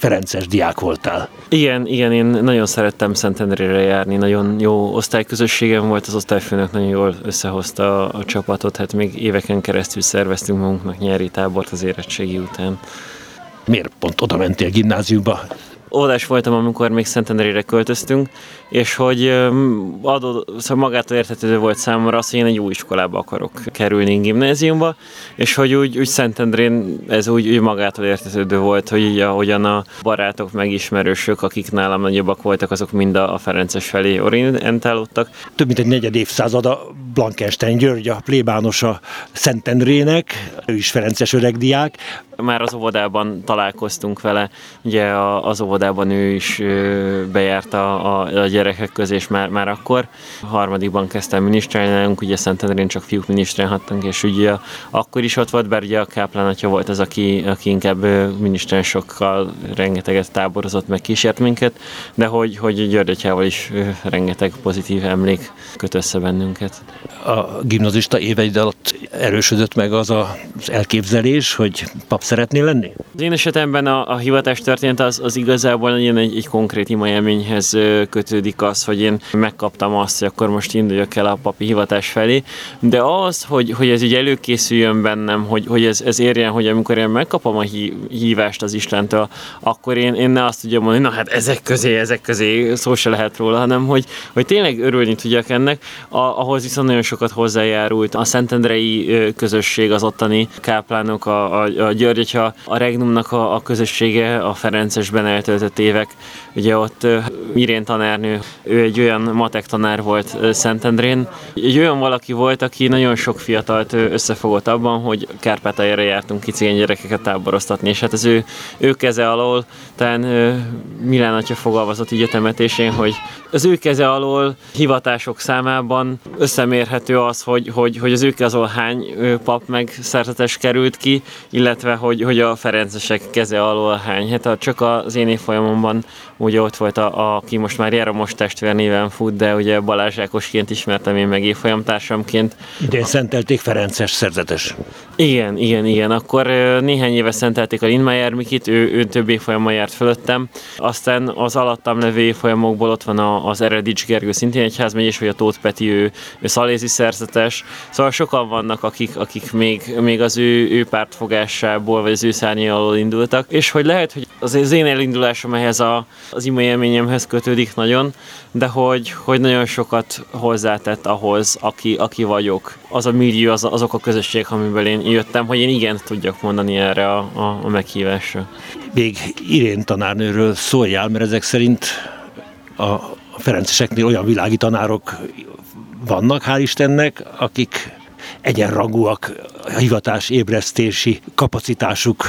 Ferences diák voltál. Igen, igen, én nagyon szerettem Szentendrére járni, nagyon jó osztályközösségem volt, az osztályfőnök nagyon jól összehozta a, a csapatot, hát még éveken keresztül szerveztünk magunknak nyári tábort az érettségi után. Miért pont oda mentél gimnáziumba? Óvodás voltam, amikor még Szentendrére költöztünk, és hogy adó, szóval magától értetődő volt számomra az, hogy én egy új iskolába akarok kerülni gimnáziumba, és hogy úgy, úgy Szentendrén ez úgy, úgy magától értetődő volt, hogy így ahogyan a barátok, megismerősök, akik nálam nagyobbak voltak, azok mind a Ferences felé orientálódtak. Több mint egy negyed évszázada Blankenstein György, a plébánosa Szentendrének, ő is Ferences öregdiák. Már az óvodában találkoztunk vele, ugye az óvodában ő is bejárta a, a gyerekek közé, és már, már akkor. Harmadikban kezdtem minisztrálni, nálunk ugye Szentendrén csak fiúk minisztrálhattunk, és ugye akkor is ott volt, bár ugye a káplán atya volt az, aki, aki inkább minisztránsokkal rengeteget táborozott, meg kísért minket, de hogy, hogy Györgyatyával is rengeteg pozitív emlék köt össze bennünket. A gimnazista éveid alatt erősödött meg az a, az elképzelés, hogy pap szeretnél lenni? Az én esetemben a, a hivatás történet az, az igazából egy, egy konkrét ima élményhez kötődik az, hogy én megkaptam azt, hogy akkor most induljak el a papi hivatás felé, de az, hogy, hogy ez így előkészüljön bennem, hogy, hogy ez, ez érjen, hogy amikor én megkapom a hívást az Istentől, akkor én, én ne azt tudjam mondani, na hát ezek közé, ezek közé szó se lehet róla, hanem hogy, hogy tényleg örülni tudjak ennek, a, ahhoz viszont nagyon sokat hozzájárult a Szentendrei közösség, az ottani káplánok, a, a, a György, a Regnumnak a, a közössége, a Ferencesben eltöltött évek, ugye ott Irén tanárnő, ő egy olyan matek tanár volt Szentendrén, egy olyan valaki volt, aki nagyon sok fiatalt összefogott abban, hogy Kárpátaljára jártunk ki gyerekeket táboroztatni, és hát az ő, ő keze alól, talán Milán atya fogalmazott így a temetésén, hogy az ő keze alól hivatások számában összemérhető az, hogy, hogy, hogy az ő keze alól hány pap meg szerzetes került ki, illetve hogy, hogy a Ferencesek keze alól hány. Hát csak az én évfolyamomban ugye ott volt, a, a, aki most már Jeromos testvér néven fut, de ugye Balázs Ákosként ismertem én meg évfolyamtársamként. Idén szentelték Ferences szerzetes. Igen, igen, igen. Akkor néhány éve szentelték a Lindmeier Mikit, ő, ő több évfolyammal járt fölöttem. Aztán az alattam levő évfolyamokból ott van az Eredics Gergő, szintén egy házmegyés, vagy a Tóth Peti, ő, ő szalézi szerzetes. Szóval sokan vannak, akik, akik még, még az ő, ő pártfogásából, vagy az ő alól indultak. És hogy lehet, hogy az, az én elindulásom ehhez a, az ima élményemhez kötődik nagyon, de hogy, hogy nagyon sokat hozzátett ahhoz, aki, aki vagyok. Az a millió, az, azok a közösség, amiből én jöttem, hogy én igen tudjak mondani erre a, a, a meghívásra. Még Irén tanárnőről szóljál, mert ezek szerint a Ferenceseknél olyan világi tanárok vannak, hál' Istennek, akik egyenrangúak a hivatás ébresztési kapacitásuk,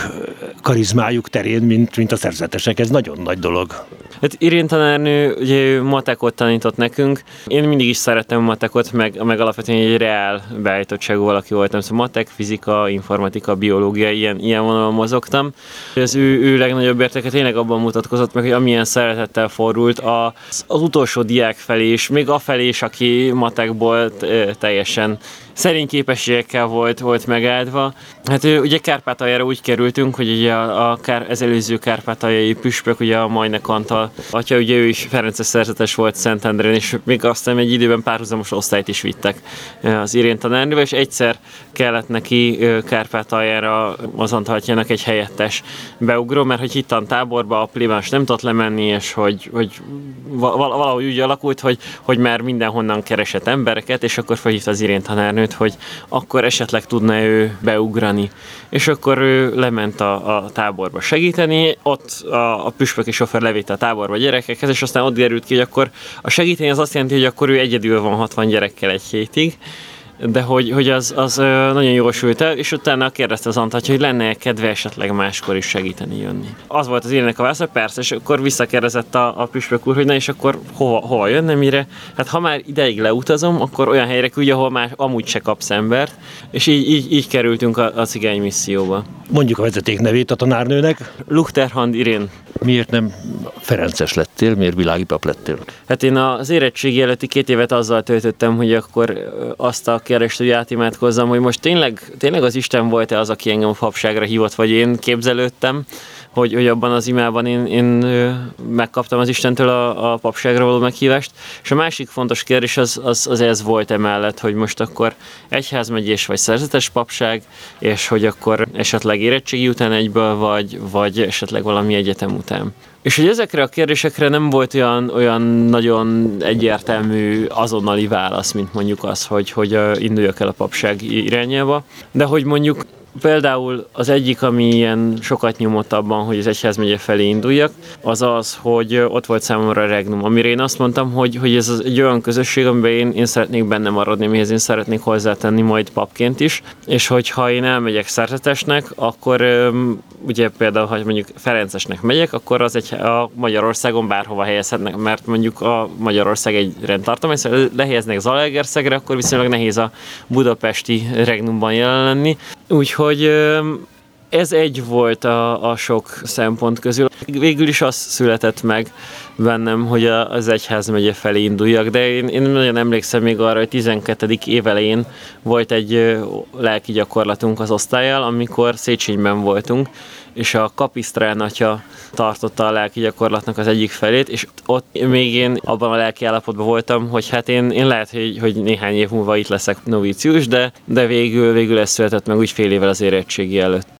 karizmájuk terén, mint, mint a szerzetesek. Ez nagyon nagy dolog. Hát Irén tanárnő ugye matekot tanított nekünk. Én mindig is szerettem a matekot, meg, meg alapvetően egy reál beállítottságú valaki voltam. Szóval matek, fizika, informatika, biológia, ilyen, ilyen vonalon mozogtam. Az ő, ő legnagyobb értéke tényleg abban mutatkozott meg, hogy amilyen szeretettel fordult az, az utolsó diák felé is, még a felé is, aki matekból teljesen szerény képességekkel volt, volt megáldva. Hát ugye Kárpátaljára úgy kerültünk, hogy ugye a, a kár, az előző kárpátaljai püspök, ugye a Majnek Antal atya, ugye ő is Ferences szerzetes volt Szentendrén, és még aztán egy időben párhuzamos osztályt is vittek az Irén tanárnővel, és egyszer kellett neki Kárpátaljára az Antaltjának egy helyettes beugró, mert hogy hittan táborba a plébáns nem tudott lemenni, és hogy, hogy valahogy úgy alakult, hogy, hogy már mindenhonnan keresett embereket, és akkor felhívta az Irén tanárnőt, hogy akkor esetleg tudna ő beugrani. És akkor ő lement a, a táborba segíteni, ott a, a püspök és sofőr levitte a táborba gyerekekhez, és aztán ott derült ki, hogy akkor a segíteni az azt jelenti, hogy akkor ő egyedül van 60 gyerekkel egy hétig, de hogy, hogy az, az nagyon jól sült el, és utána kérdezte az Antal, hogy lenne kedve esetleg máskor is segíteni jönni. Az volt az ének a válasz, hogy persze, és akkor visszakérdezett a, a püspök úr, hogy na és akkor hova, hova jönne, mire? Hát ha már ideig leutazom, akkor olyan helyre küldje, ahol már amúgy se kapsz embert, és így, így, így kerültünk a, a cigány misszióba. Mondjuk a vezeték nevét a tanárnőnek. Luchterhand Irén. Miért nem Ferences lettél, miért világi pap lettél? Hát én az érettségi előtti két évet azzal töltöttem, hogy akkor azt a kérdést, hogy átimádkozzam, hogy most tényleg, tényleg az Isten volt-e az, aki engem a papságra hívott, vagy én képzelődtem, hogy, hogy abban az imában én, én megkaptam az Istentől a, a papságra való meghívást. És a másik fontos kérdés az, az, az ez volt emellett, hogy most akkor egyházmegyés vagy szerzetes papság, és hogy akkor esetleg érettségi után egyből, vagy, vagy esetleg valami egyetem után. És hogy ezekre a kérdésekre nem volt olyan, olyan nagyon egyértelmű azonnali válasz, mint mondjuk az, hogy, hogy induljak el a papság irányába. De hogy mondjuk Például az egyik, ami ilyen sokat nyomott abban, hogy az egyházmegye felé induljak, az az, hogy ott volt számomra a Regnum, amire én azt mondtam, hogy, hogy ez az egy olyan közösség, amiben én, én szeretnék benne maradni, mihez én szeretnék hozzátenni majd papként is, és hogyha én elmegyek szerzetesnek, akkor ugye például, ha mondjuk Ferencesnek megyek, akkor az egy a Magyarországon bárhova helyezhetnek, mert mondjuk a Magyarország egy rendtartomány, szóval lehelyeznek Zalaegerszegre, akkor viszonylag nehéz a budapesti regnumban jelen lenni. Úgyhogy Úgyhogy ez egy volt a, a sok szempont közül. Végül is az született meg bennem, hogy az egyház megye felé induljak, de én, én nagyon emlékszem még arra, hogy 12. évelején volt egy lelki gyakorlatunk az osztályjal, amikor Széchenyben voltunk, és a kapisztrán atya tartotta a lelki gyakorlatnak az egyik felét, és ott még én abban a lelki állapotban voltam, hogy hát én, én lehet, hogy, hogy néhány év múlva itt leszek novícius, de, de végül, végül ez született meg úgy fél évvel az érettségi előtt.